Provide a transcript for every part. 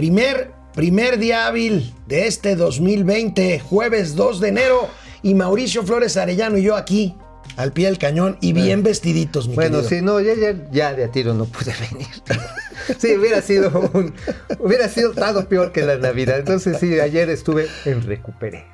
Primer, primer día hábil de este 2020, jueves 2 de enero. Y Mauricio Flores Arellano y yo aquí, al pie del cañón y bien vestiditos, mi Bueno, querido. sí, no, ya, ya, ya de a tiro no pude venir. Sí, hubiera sido un, hubiera sido dado peor que la Navidad. Entonces sí, ayer estuve en recuperé.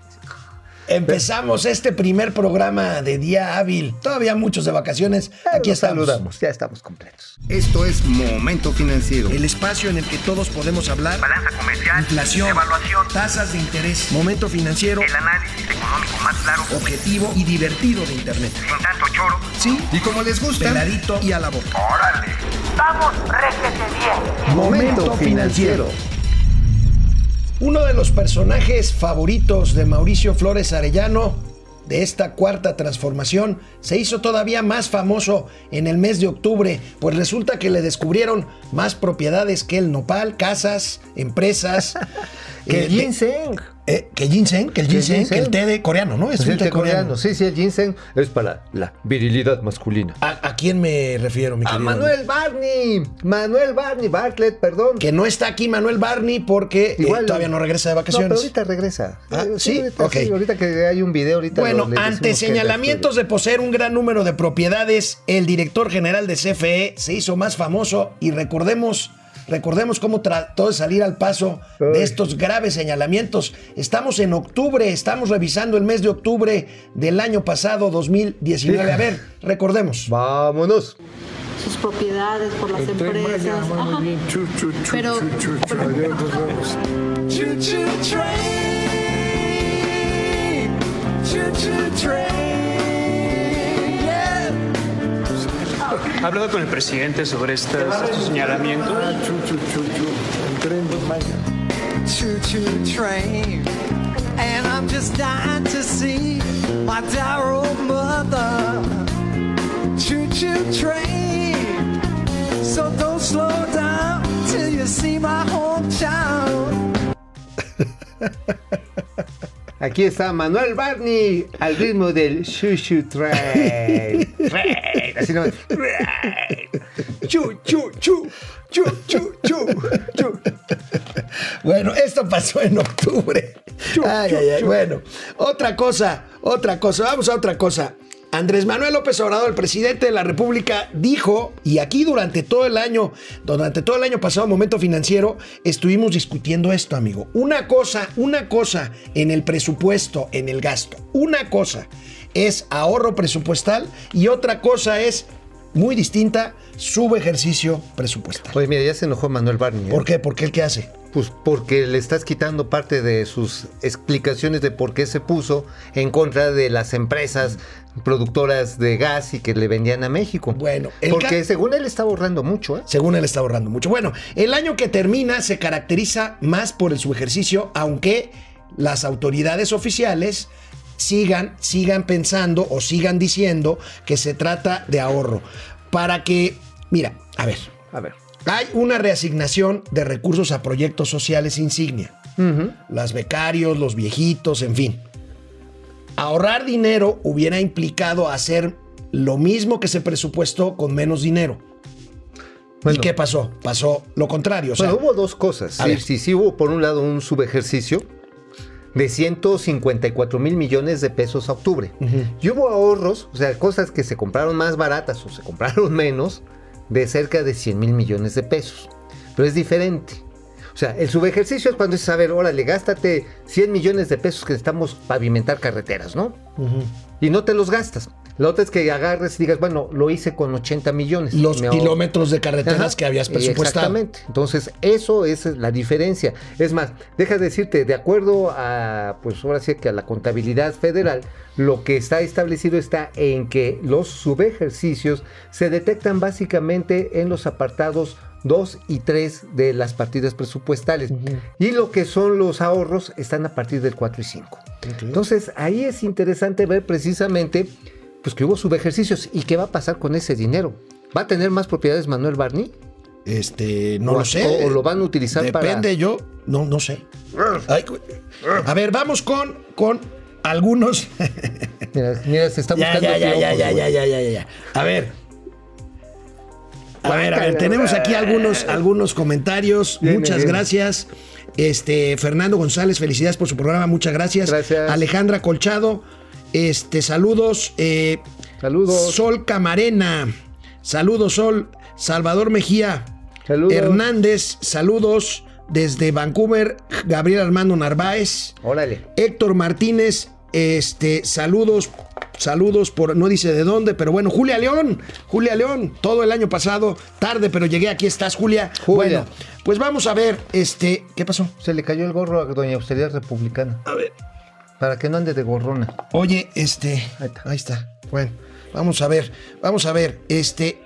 Empezamos este primer programa de día hábil. Todavía muchos de vacaciones. Aquí estamos. saludamos, ya estamos completos. Esto es Momento Financiero. El espacio en el que todos podemos hablar. Balanza comercial, Inflación, evaluación, tasas de interés, momento financiero, el análisis económico más claro, objetivo y divertido de Internet. sin tanto choro. Sí, Y como les gusta, peladito y a la boca. ¡Órale! ¡Vamos, réjete bien! Momento financiero. Uno de los personajes favoritos de Mauricio Flores Arellano de esta cuarta transformación. Se hizo todavía más famoso en el mes de octubre, pues resulta que le descubrieron más propiedades que el nopal, casas, empresas, Que eh, ginseng. eh, que ginseng, que el Que ginseng, ginseng. que el té de coreano, ¿no? Es Es un el té té coreano. coreano. Sí, sí, el ginseng es para la virilidad masculina. ¿A, a quién me refiero, mi A querido? Manuel Barney. Manuel Barney, Bartlett, perdón. Que no está aquí Manuel Barney porque eh, todavía no regresa de No, vacaciones. pero ahorita regresa. Ah, Eh, ¿sí? ahorita, Ok. ahorita que hay un video, ahorita Bueno, ante que señalamientos de poseer un gran número de propiedades, el director general de CFE se hizo más famoso y recordemos, recordemos cómo trató de salir al paso de estos graves señalamientos. Estamos en octubre, estamos revisando el mes de octubre del año pasado, 2019. A ver, recordemos. Vámonos. sus propiedades por las empresas. Ajá. Train, ¿Ha hablado con el presidente sobre estas- estos señalamientos? and I'm just dying to see my dear old mother. Choo choo train, so don't slow down till you see my hometown. Aquí está Manuel Barney al ritmo del Shushu Train. Train. Así no. Train. Chu, chu, chu. Chu, chu, chu. chu. Bueno, esto pasó en octubre. Ay, ay, ay. Bueno, otra cosa, otra cosa. Vamos a otra cosa. Andrés Manuel López Obrador, el presidente de la República, dijo, y aquí durante todo el año, durante todo el año pasado, momento financiero, estuvimos discutiendo esto, amigo. Una cosa, una cosa en el presupuesto, en el gasto. Una cosa es ahorro presupuestal y otra cosa es muy distinta, subejercicio presupuestal. Oye, mira, ya se enojó Manuel Barney. ¿eh? ¿Por qué? ¿Por qué el que hace? Pues porque le estás quitando parte de sus explicaciones de por qué se puso en contra de las empresas productoras de gas y que le vendían a México. Bueno, porque según él está ahorrando mucho, ¿eh? Según él está ahorrando mucho. Bueno, el año que termina se caracteriza más por el subejercicio, aunque las autoridades oficiales sigan, sigan pensando o sigan diciendo que se trata de ahorro. Para que, mira, a ver, A ver. hay una reasignación de recursos a proyectos sociales insignia. Las becarios, los viejitos, en fin. Ahorrar dinero hubiera implicado hacer lo mismo que se presupuestó con menos dinero. Bueno. ¿Y qué pasó? Pasó lo contrario. O sea, Bueno, hubo dos cosas. Sí, sí, sí hubo por un lado un subejercicio de 154 mil millones de pesos a octubre. Y hubo ahorros, o sea, cosas que se compraron más baratas o se compraron menos, de cerca de 100 mil millones de pesos. Pero es diferente. O sea, el subejercicio es cuando dices, a ver, órale, gástate 100 millones de pesos que necesitamos pavimentar carreteras, ¿no? Y no te los gastas. La otra es que agarres y digas, bueno, lo hice con 80 millones. los Me kilómetros de carreteras Ajá, que habías presupuestado. Exactamente. Entonces, eso es la diferencia. Es más, deja de decirte, de acuerdo a, pues ahora sí que a la contabilidad federal, lo que está establecido está en que los subejercicios se detectan básicamente en los apartados 2 y 3 de las partidas presupuestales. Y lo que son los ahorros están a partir del 4 y 5. Entonces, ahí es interesante ver precisamente pues que hubo subejercicios y qué va a pasar con ese dinero. ¿Va a tener más propiedades Manuel Barney? Este, no O- lo sé. o- o lo van a utilizar Depende, para- yo no, no sé. Ay, a ver, vamos con, con algunos. Mira, mira, se está buscando ya, ya, ya, ya, ya, ya, ya, ya. A ver. A ver, a ver, tenemos aquí algunos, algunos comentarios. Muchas gracias. Este, Fernando González, felicidades por su programa, muchas gracias. Gracias. Alejandra Colchado, este, saludos. eh, Saludos. Sol Camarena, saludos, Sol. Salvador Mejía, Saludos. Hernández, saludos. Desde Vancouver, Gabriel Armando Narváez. Órale. Héctor Martínez, este, saludos, saludos por, no dice de dónde, pero bueno, Julia León, Julia León, todo el año pasado, tarde, pero llegué, aquí estás, Julia. Julia. Bueno, pues vamos a ver, este, ¿qué pasó? Se le cayó el gorro a Doña Austeridad Republicana. A ver. Para que no ande de gorrona. Oye, este, Ahí está. ahí está. Bueno, vamos a ver, vamos a ver, este,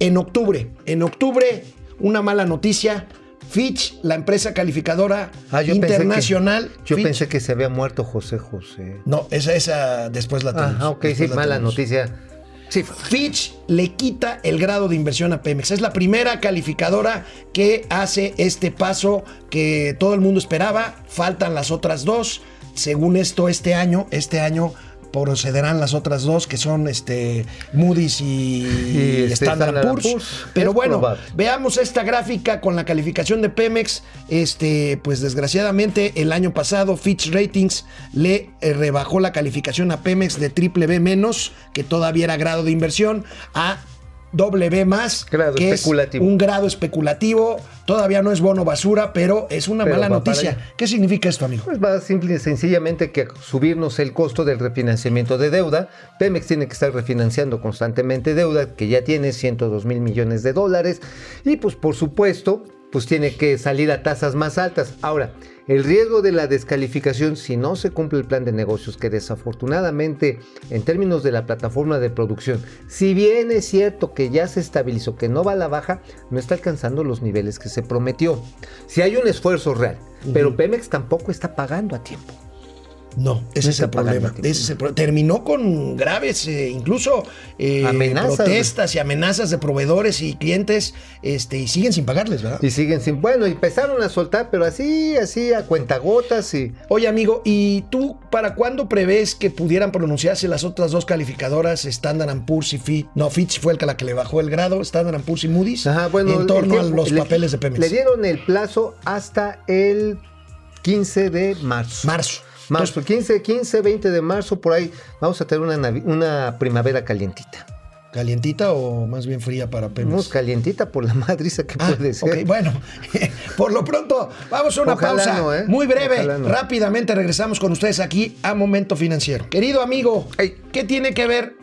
en octubre, en octubre, una mala noticia. Fitch, la empresa calificadora Ah, yo pensé que- internacional. Yo Fitch- pensé que se había muerto José José. No, esa, esa después la tenemos. Ah, ok, sí, la mala tenemos. noticia. Sí, Fitch le quita el grado de inversión a Pemex. Es la primera calificadora que hace este paso que todo el mundo esperaba. Faltan las otras dos. Según esto, este año, este año procederán las otras dos que son este Moody's y, Y, este, Standard Standard Poor's. Poor's. Pero Es bueno, probable. veamos esta gráfica con la calificación de Pemex. Este, pues desgraciadamente el año pasado Fitch Ratings le eh, rebajó la calificación a Pemex de triple B menos, que todavía era grado de inversión, a B más, Grado que es un grado especulativo. Todavía no es bono basura, pero es una Pero mala noticia. ¿Qué significa esto, amigo? Pues va simple y sencillamente que subirnos el costo del refinanciamiento de deuda. Pemex tiene que estar refinanciando constantemente deuda que ya tiene 102 mil millones de dólares y pues por supuesto pues tiene que salir a tasas más altas. Ahora, el riesgo de la descalificación si no se cumple el plan de negocios que desafortunadamente en términos de la plataforma de producción, si bien es cierto que ya se estabilizó, que no va a la baja, no está alcanzando los niveles que se prometió. Si hay un esfuerzo real, pero Pemex tampoco está pagando a tiempo. No, ese No es el problema. Ese es el pro- Terminó con graves, eh, incluso eh, Amenazas. protestas y amenazas de proveedores y clientes, este, y siguen sin pagarles, ¿verdad? Y siguen sin. Bueno, y empezaron a soltar, pero así, así, a cuentagotas y. Oye, amigo, ¿y tú para cuándo prevés que pudieran pronunciarse las otras dos calificadoras, Standard Poor's y Fitch? No, Fitch fue el que la que le bajó el grado, Standard Poor's y Moody's, Ajá, bueno, en torno a los le- papeles de Pemex. Le dieron el plazo hasta el 15 de marzo. Marzo. Marzo, 15, 15, 20 de marzo, por ahí vamos a tener una, una primavera calientita. ¿Calientita o más bien fría para Pemex? Calientita por la madriza que Ah, puede ser. ok, bueno, por lo pronto, vamos a una Ojalá pausa no, ¿eh? muy breve. No. Rápidamente regresamos con ustedes aquí a Momento Financiero. Querido amigo. ¿qué tiene que ver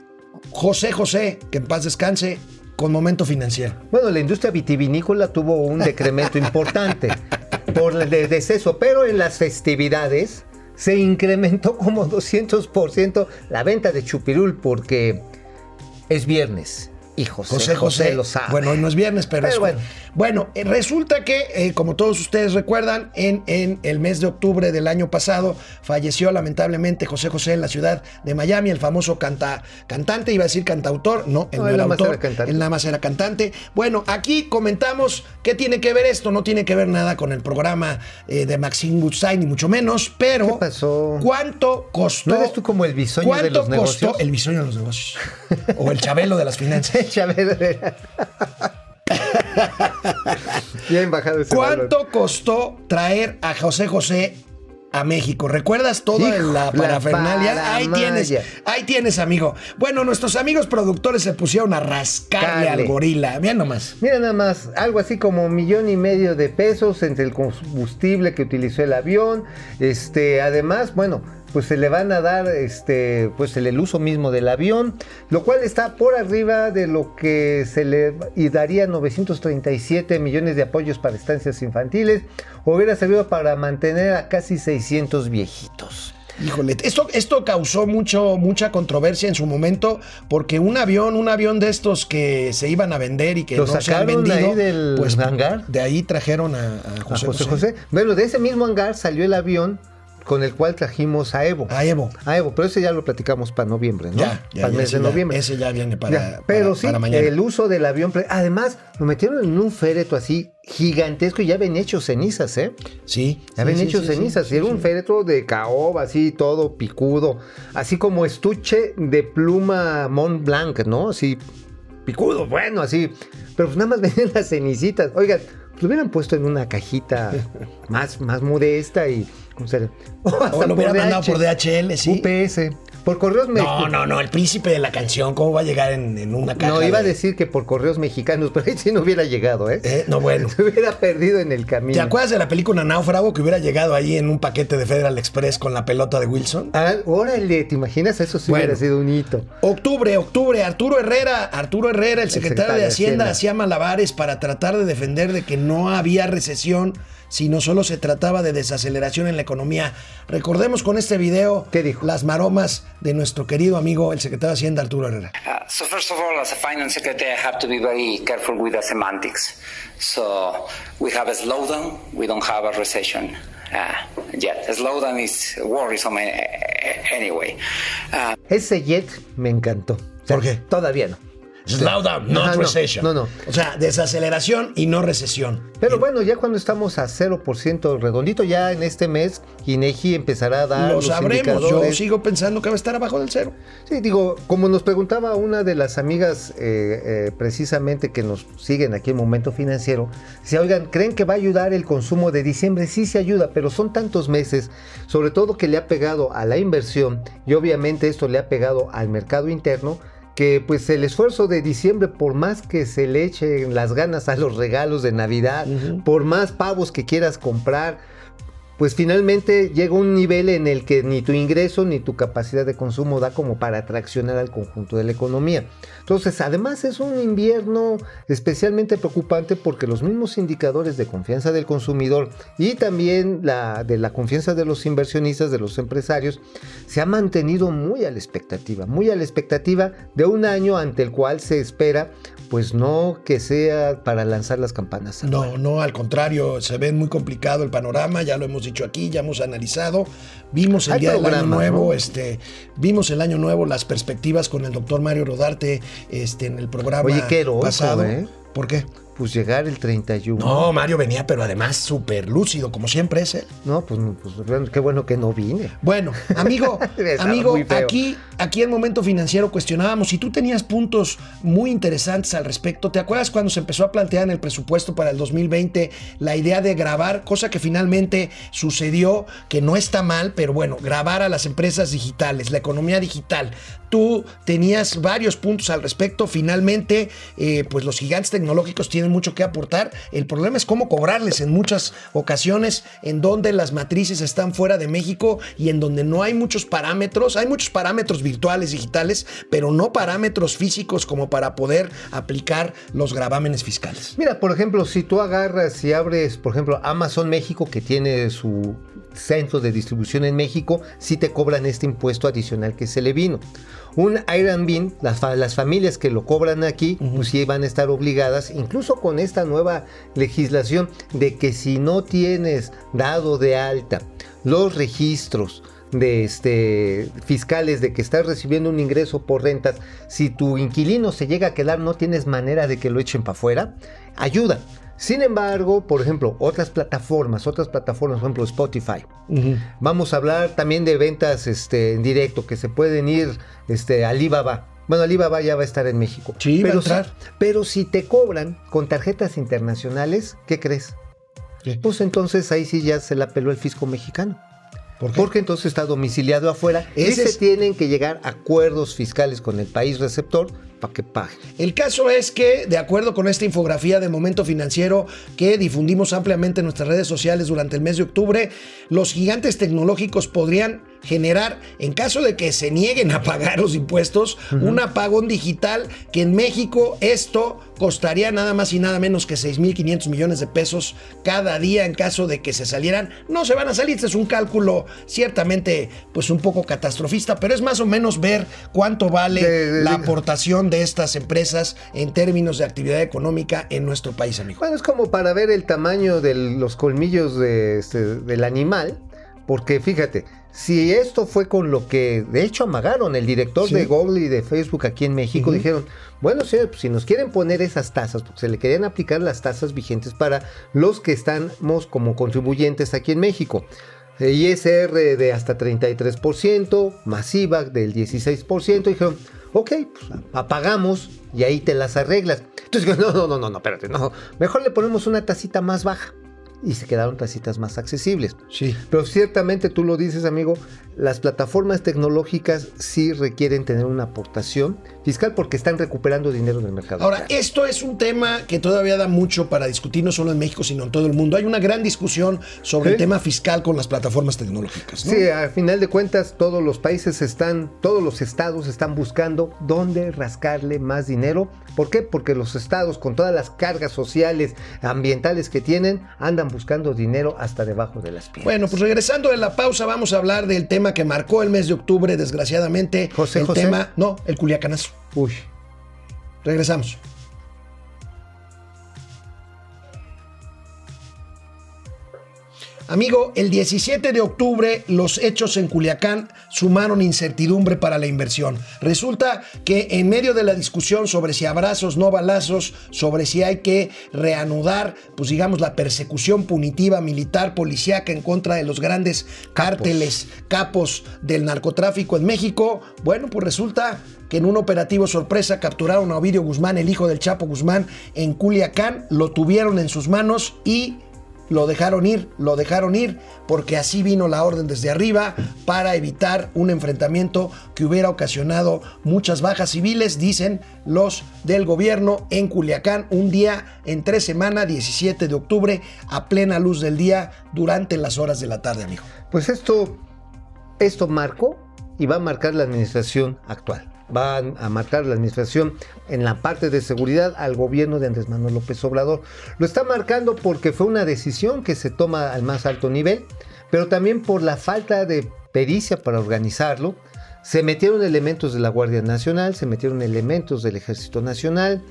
José José, que en paz descanse, con Momento Financiero? Bueno, la industria vitivinícola tuvo un decremento importante por el de- deceso, pero en las festividades se incrementó como 200% la venta de chupirul porque es viernes y José José José, lo sabe. Bueno, hoy no es viernes, pero, Pero es bueno. bueno. eh, resulta que, eh, como todos ustedes recuerdan, en, en el mes de octubre del año pasado falleció lamentablemente José José en la ciudad de Miami, el famoso canta, cantante, iba a decir cantautor, no, él No, no, él era autor, era cantante. él nada más era cantante. Bueno, aquí comentamos qué tiene que ver esto, no tiene que ver nada con el programa eh, de Maxine Goodstein, ni mucho menos, pero ¿Qué pasó? ¿cuánto costó? ¿No eres tú como el bisoño de ¿Cuánto los negocios? costó el bisoño de los negocios? o el chabelo de las finanzas. Chávez. Bien bajado ese valor. ¿Cuánto costó traer a José José a México? ¿Recuerdas toda Hijo, la la parafernalia? Ahí tienes, ahí tienes, amigo. Bueno, nuestros amigos productores se pusieron a rascarle Dale. al gorila. Vean nomás. Mira nada más, algo así como un millón y medio de pesos entre el combustible que utilizó el avión. Este, además, bueno, pues se le van a dar este, pues el, el uso mismo del avión, lo cual está por arriba de lo que se le y daría 937 millones de apoyos para estancias infantiles. Hubiera servido para mantener a casi 600 viejitos. Híjole, esto, esto causó mucho, mucha controversia en su momento porque un avión, un avión de estos que se iban a vender y que ¿Lo no se han vendido, ahí del pues hangar? de ahí trajeron a, a A José, José, José. José. Bueno, de ese mismo hangar salió el avión con el cual trajimos a Evo. A Evo. A Evo, pero ese ya lo platicamos para noviembre, ¿no? Ya, ya, para el mes de ya- noviembre. ese ya viene para- Ya, pero para- sí, para mañana. el uso del avión. Además, lo metieron en un féretro así gigantesco y ya ven hecho cenizas, ¿eh? Sí. Ya sí, hecho sí, cenizas. sí, y era un féretro de caoba, así todo picudo. Así como estuche de pluma Mont Blanc, ¿no? Así picudo, bueno, así. Pero pues nada más venían las cenicitas. Oigan, lo hubieran puesto en una cajita más, más modesta y. O hasta O lo hubiera por mandado DH, por DHL, sí. UPS. Por correos No, mexicanos. no, no, el príncipe de la canción, ¿cómo va a llegar en, en una caja? No, iba a de- decir que por correos mexicanos, pero ahí sí no hubiera llegado, ¿eh? Eh, no, bueno. Se hubiera perdido en el camino. ¿Te acuerdas de la película Náufrago que hubiera llegado ahí en un paquete de Federal Express con la pelota de Wilson? Ah, órale, ¿te imaginas? Eso sí Bueno. hubiera sido un hito. Octubre, octubre, Arturo Herrera, Arturo Herrera, el secretario, de Hacienda, Hacienda. hacía malabares para tratar de defender de que no había recesión, sino solo se trataba de desaceleración en la economía. Recordemos con este video ¿Qué dijo? las maromas de nuestro querido amigo, el secretario de Hacienda, Arturo Herrera. Uh, so first of all, as a finance secretary, I have to be very careful with the semantics. So we have a slowdown. We don't have a recession uh, yet. A slowdown is worrisome uh, anyway. Uh, Ese jet me encantó. O sea, ¿Por qué? Todavía no. Slowdown, not Ajá, no, recession. no, no. O sea, desaceleración y no recesión. Pero bueno, ya cuando estamos a 0% redondito, ya en este mes, INEGI empezará a dar Lo los sabremos. Yo sigo pensando que va a estar abajo del cero. Sí, digo, como nos preguntaba una de las amigas eh, eh, precisamente que nos siguen aquí en Momento Financiero, si oigan, ¿creen que va a ayudar el consumo de diciembre? Sí se ayuda, pero son tantos meses, sobre todo que le ha pegado a la inversión y obviamente esto le ha pegado al mercado interno, que pues el esfuerzo de diciembre, por más que se le echen las ganas a los regalos de Navidad, por más pavos que quieras comprar, pues finalmente llega un nivel en el que ni tu ingreso ni tu capacidad de consumo da como para traccionar al conjunto de la economía. Entonces, además es un invierno especialmente preocupante porque los mismos indicadores de confianza del consumidor y también la de la confianza de los inversionistas, de los empresarios, se ha mantenido muy a la expectativa, muy a la expectativa de un año ante el cual se espera, pues no que sea para lanzar las campanas. No, no, al contrario, se ve muy complicado el panorama, ya lo hemos dicho aquí, ya hemos analizado, vimos el Hay día del año nuevo, ¿no? este, vimos el año nuevo, las perspectivas con el doctor Mario Rodarte, este, en el programa Oye, qué heroico, pasado. ¿eh? ¿Por qué? Pues llegar el 31. No, Mario venía, pero además súper lúcido, como siempre es él. No, pues, pues, qué bueno que no vine. Bueno, amigo, amigo, aquí, aquí en Momento Financiero cuestionábamos si tú tenías puntos muy interesantes al respecto. ¿Te acuerdas cuando se empezó a plantear en el presupuesto para el 2020 la idea de grabar, cosa que finalmente sucedió, que no está mal, pero bueno, grabar a las empresas digitales, la economía digital? Tú tenías varios puntos al respecto. Finalmente, eh, pues los gigantes tecnológicos tienen mucho que aportar. El problema es cómo cobrarles en muchas ocasiones en donde las matrices están fuera de México y en donde no hay muchos parámetros. Hay muchos parámetros virtuales, digitales, pero no parámetros físicos como para poder aplicar los gravámenes fiscales. Mira, por ejemplo, si tú agarras y abres, por ejemplo, Amazon México, que tiene su centro de distribución en México, sí te cobran este impuesto adicional que se le vino. Un Airbnb, las, fa- las familias que lo cobran aquí, pues sí van a estar obligadas, incluso con esta nueva legislación, de que si no tienes dado de alta los registros de este fiscales de que estás recibiendo un ingreso por rentas, si tu inquilino se llega a quedar, no tienes manera de que lo echen para afuera, ayuda. Sin embargo, por ejemplo, otras plataformas, otras plataformas, por ejemplo, Spotify. Vamos a hablar también de ventas este, en directo que se pueden ir este, a Alibaba. Bueno, Alibaba ya va a estar en México. Sí, va a pero, entrar. si, pero si te cobran con tarjetas internacionales, ¿qué crees? ¿Qué? Pues entonces ahí sí ya se la peló el fisco mexicano. ¿Por? Porque entonces está domiciliado afuera y Ese se es- tienen que llegar a acuerdos fiscales con el país receptor para que pague. El caso es que, de acuerdo con esta infografía de Momento Financiero que difundimos ampliamente en nuestras redes sociales durante el mes de octubre, los gigantes tecnológicos podrían generar, en caso de que se nieguen a pagar los impuestos, un apagón digital que en México esto costaría nada más y nada menos que 6.500 millones de pesos cada día en caso de que se salieran. No se van a salir, este es un cálculo ciertamente pues un poco catastrofista, pero es más o menos ver cuánto vale De- de- la aportación de estas empresas en términos de actividad económica en nuestro país, amigo. Bueno, es como para ver el tamaño de los colmillos de, este, del animal, porque fíjate, si esto fue con lo que de hecho amagaron el director Sí. de Google y de Facebook aquí en México, dijeron, bueno, señor, pues si nos quieren poner esas tasas, porque se le querían aplicar las tasas vigentes para los que estamos como contribuyentes aquí en México. ISR de hasta 33%, masiva del 16%, dijeron, Ok, pues apagamos y ahí te las arreglas. Entonces, no, no, no, no, no, espérate, no. Mejor le ponemos una tacita más baja. Y se quedaron tacitas más accesibles. Sí. Pero ciertamente tú lo dices, amigo, las plataformas tecnológicas sí requieren tener una aportación fiscal porque están recuperando dinero del mercado. Ahora, esto es un tema que todavía da mucho para discutir, no solo en México, sino en todo el mundo. Hay una gran discusión sobre Sí. el tema fiscal con las plataformas tecnológicas. ¿no? Sí, al final de cuentas todos los países están, todos los estados están buscando dónde rascarle más dinero. ¿Por qué? Porque los estados con todas las cargas sociales, ambientales que tienen, andan buscando dinero hasta debajo de las piedras. Bueno, pues regresando de la pausa, vamos a hablar del tema que marcó el mes de octubre, desgraciadamente. José el José. tema, no, el culiacanazo. Uy. Regresamos. Amigo, el 17 de octubre los hechos en Culiacán sumaron incertidumbre para la inversión. Resulta que en medio de la discusión sobre si abrazos, no balazos, sobre si hay que reanudar, pues digamos, la persecución punitiva militar, policíaca en contra de los grandes cárteles, capos del narcotráfico en México, bueno, pues resulta que en un operativo sorpresa capturaron a Ovidio Guzmán, el hijo del Chapo Guzmán, en Culiacán, lo tuvieron en sus manos y lo dejaron ir, lo dejaron ir, porque así vino la orden desde arriba para evitar un enfrentamiento que hubiera ocasionado muchas bajas civiles, dicen los del gobierno en Culiacán, un día entre semana, 17 de octubre, a plena luz del día, durante las horas de la tarde, amigo. Pues esto, esto marcó y va a marcar la administración actual. Va a marcar la administración en la parte de seguridad al gobierno de Andrés Manuel López Obrador. Lo está marcando porque fue una decisión que se toma al más alto nivel, pero también por la falta de pericia para organizarlo. Se metieron elementos de la Guardia Nacional, se metieron elementos del Ejército Nacional.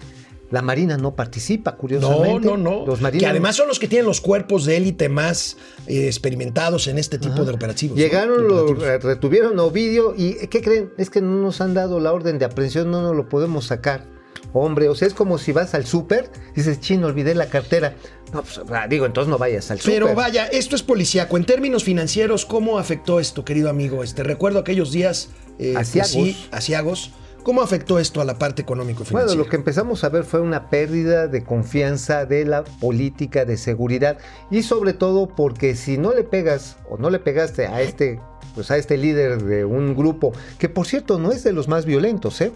La Marina no participa, No, curiosamente. no, no. Los que marinos además son los que tienen los cuerpos de élite más eh, experimentados en este tipo de operativos. ¿no? Llegaron, De lo operativos. retuvieron a Ovidio y ¿qué creen? Es que no nos han dado la orden de aprehensión, no nos lo podemos sacar. Hombre, o sea, es como si vas al súper, dices, chino, olvidé la cartera. No, pues, digo, entonces no vayas al súper. Pero vaya, esto es policíaco. En términos financieros, ¿cómo afectó esto, querido amigo? Este, recuerdo aquellos días eh, pues Asiagos. sí, asiagos. ¿Cómo afectó esto a la parte económico Bueno, lo que empezamos a ver fue una pérdida de confianza de la política de seguridad y sobre todo porque si no le pegas o no le pegaste a este, pues a este líder de un grupo que por cierto no es de los más violentos, ¿eh?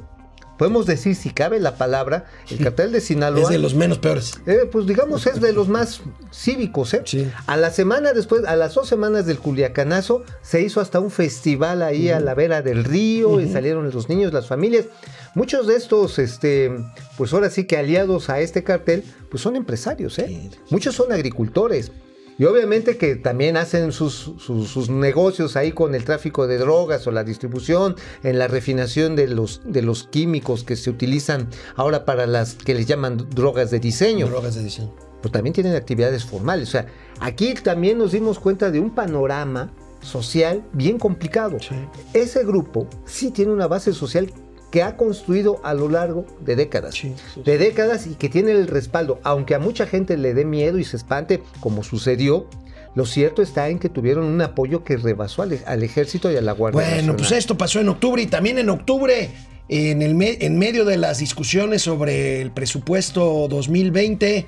Podemos decir si cabe la palabra, el cartel de Sinaloa es de los menos peores. Eh, pues digamos es de los más cívicos, ¿eh? Sí. A la semana después, a las dos semanas del Culiacanazo, se hizo hasta un festival ahí a la vera del río y salieron los niños, las familias. Muchos de estos, este, pues ahora sí que aliados a este cartel, pues son empresarios, ¿eh? Sí. Muchos son agricultores. Y obviamente que también hacen sus, sus- sus negocios ahí con el tráfico de drogas o la distribución, en la refinación de los, de los químicos que se utilizan ahora para las que les llaman drogas de diseño Drogas de diseño. pues también tienen actividades formales. O sea, aquí también nos dimos cuenta de un panorama social bien complicado. Sí. Ese grupo sí tiene una base social que ha construido a lo largo de décadas. Sí, sí, De décadas y que tiene el respaldo, aunque a mucha gente le dé miedo y se espante, como sucedió. Lo cierto está en que tuvieron un apoyo que rebasó al, al ejército y a la Guardia Bueno, Nacional. pues esto pasó en octubre y también en octubre, en, el me- en medio de las discusiones sobre el presupuesto 2020,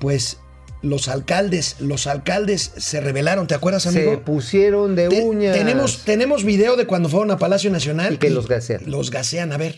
pues los alcaldes, los alcaldes se rebelaron, ¿te acuerdas, amigo? se pusieron de Te- uñas. tenemos, tenemos video de cuando fueron a Palacio Nacional. Y que los gasean. Los gasean, a ver.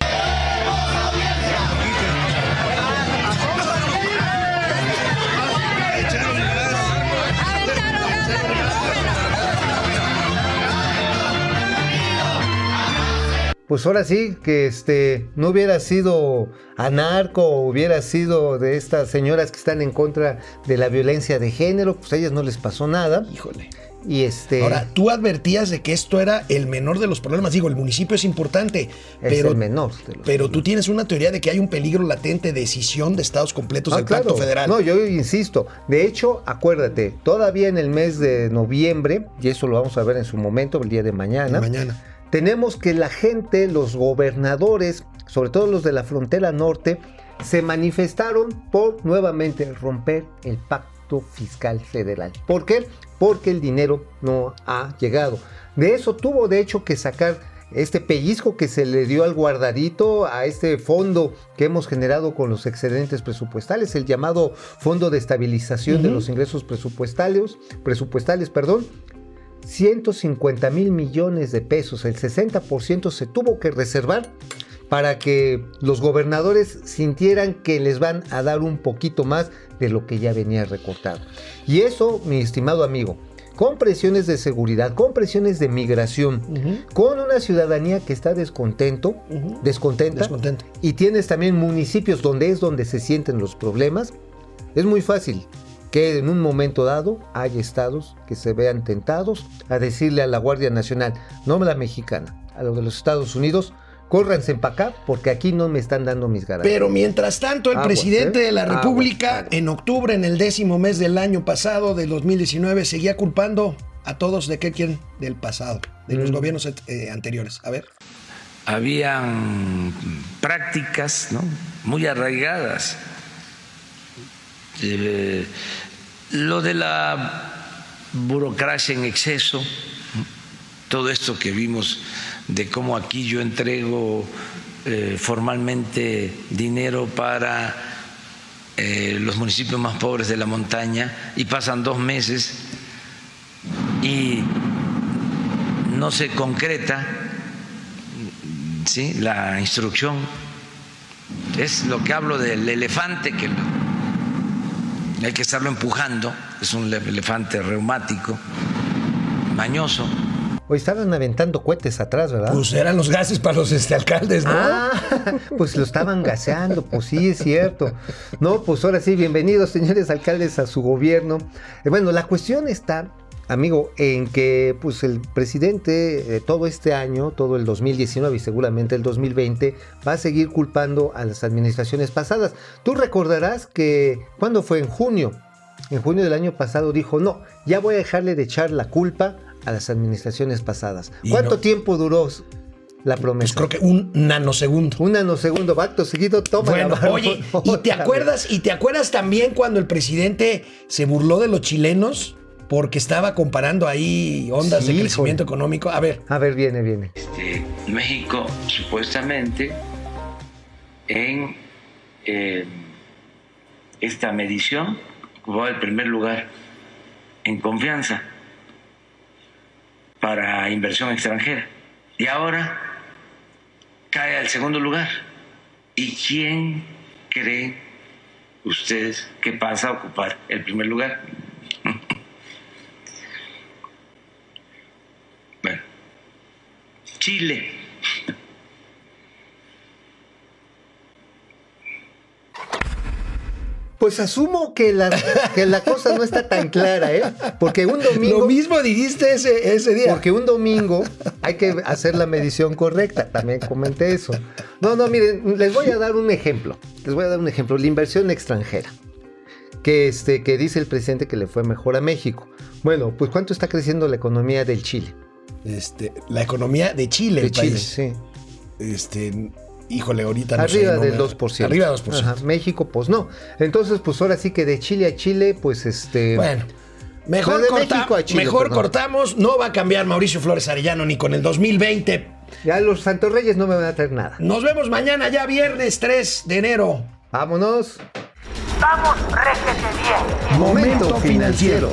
Pues ahora sí, que este no hubiera sido anarco o hubiera sido de estas señoras que están en contra de la violencia de género, pues a ellas no les pasó nada. Híjole. Y este Ahora, tú advertías de que esto era el menor de los problemas. Digo, el municipio es importante, es pero, el menor de los pero tú tienes una teoría de que hay un peligro latente de escisión de estados completos Ah, del pacto federal. No, yo insisto. De hecho, acuérdate, todavía en el mes de noviembre, y eso lo vamos a ver en su momento, el día de mañana, Mañana. Tenemos que la gente, los gobernadores, sobre todo los de la frontera norte, se manifestaron por nuevamente romper el pacto fiscal federal. ¿Por qué? Porque el dinero no ha llegado. De eso tuvo de hecho que sacar este pellizco que se le dio al guardadito, a este fondo que hemos generado con los excedentes presupuestales, el llamado Fondo de Estabilización de los Ingresos Presupuestales, presupuestales, perdón, 150 mil millones de pesos, el 60% se tuvo que reservar para que los gobernadores sintieran que les van a dar un poquito más de lo que ya venía recortado. Y eso, mi estimado amigo, con presiones de seguridad, con presiones de migración, con una ciudadanía que está descontento, descontenta, Descontento. y tienes también municipios donde es donde se sienten los problemas, es muy fácil que en un momento dado haya estados que se vean tentados a decirle a la Guardia Nacional, no la mexicana, a lo de los Estados Unidos, córranse para acá porque aquí no me están dando mis garantías. Pero mientras tanto, el Aguas, presidente ¿eh? de la Aguas, República, aguas. en octubre, en el décimo mes del año pasado, del 2019, seguía culpando a todos de qué quieren, del pasado, de Mm. los gobiernos eh, anteriores. A ver. habían prácticas ¿no? muy arraigadas. Eh, lo de la burocracia en exceso, todo esto que vimos de cómo aquí yo entrego eh, formalmente dinero para eh, los municipios más pobres de la montaña y pasan dos meses y no se concreta ¿sí? la instrucción. Es lo que hablo del elefante que hay que estarlo empujando, es un le- elefante reumático, mañoso. Hoy estaban aventando cohetes atrás, ¿verdad? Pues eran los gases para los este, alcaldes, ¿no? Ah, pues lo estaban gaseando, pues sí, es cierto. No, pues ahora sí, bienvenidos, señores alcaldes, a su gobierno. Eh, bueno, la cuestión está, amigo, en que pues el presidente eh, todo este año, todo el 2019 y seguramente el 2020, va a seguir culpando a las administraciones pasadas. Tú recordarás que, ¿cuándo fue? En junio. En junio del año pasado dijo, no, ya voy a dejarle de echar la culpa a las administraciones pasadas. Y ¿Cuánto no. tiempo duró la promesa? Pues creo que un nanosegundo. Un nanosegundo, acto seguido, toma la Bueno, mano. oye, ¿y te acuerdas, y te acuerdas también cuando el presidente se burló de los chilenos porque estaba comparando ahí ondas Sí, de crecimiento económico? A ver. A ver, viene, viene. Este, México supuestamente en eh, esta medición ocupaba el primer lugar en confianza para inversión extranjera y ahora cae al segundo lugar. ¿Y quién cree ustedes que pasa a ocupar el primer lugar? bueno, Chile. Pues asumo que la, que la cosa no está tan clara, ¿eh? Porque un domingo. lo mismo dijiste ese, ese día. Porque un domingo hay que hacer la medición correcta. También comenté eso. No, no, miren, les voy a dar un ejemplo. Les voy a dar un ejemplo. La inversión extranjera. Que, este, que dice el presidente que le fue mejor a México. Bueno, pues ¿cuánto está creciendo la economía del Chile? Este, la economía de Chile, De el Chile, país. sí. Este, híjole, ahorita no sé, Arriba no del me- 2%. Arriba del 2%. Ajá, México, pues no. Entonces, pues ahora sí que de Chile a Chile, pues este. Bueno. Mejor, No, de corta- México a Chile, mejor cortamos, no va a cambiar Mauricio Flores Arellano ni con el 2020. Ya los Santos Reyes no me van a traer nada. Nos vemos mañana ya viernes 3 de enero. Vámonos. Vamos, réjete bien. Momento financiero.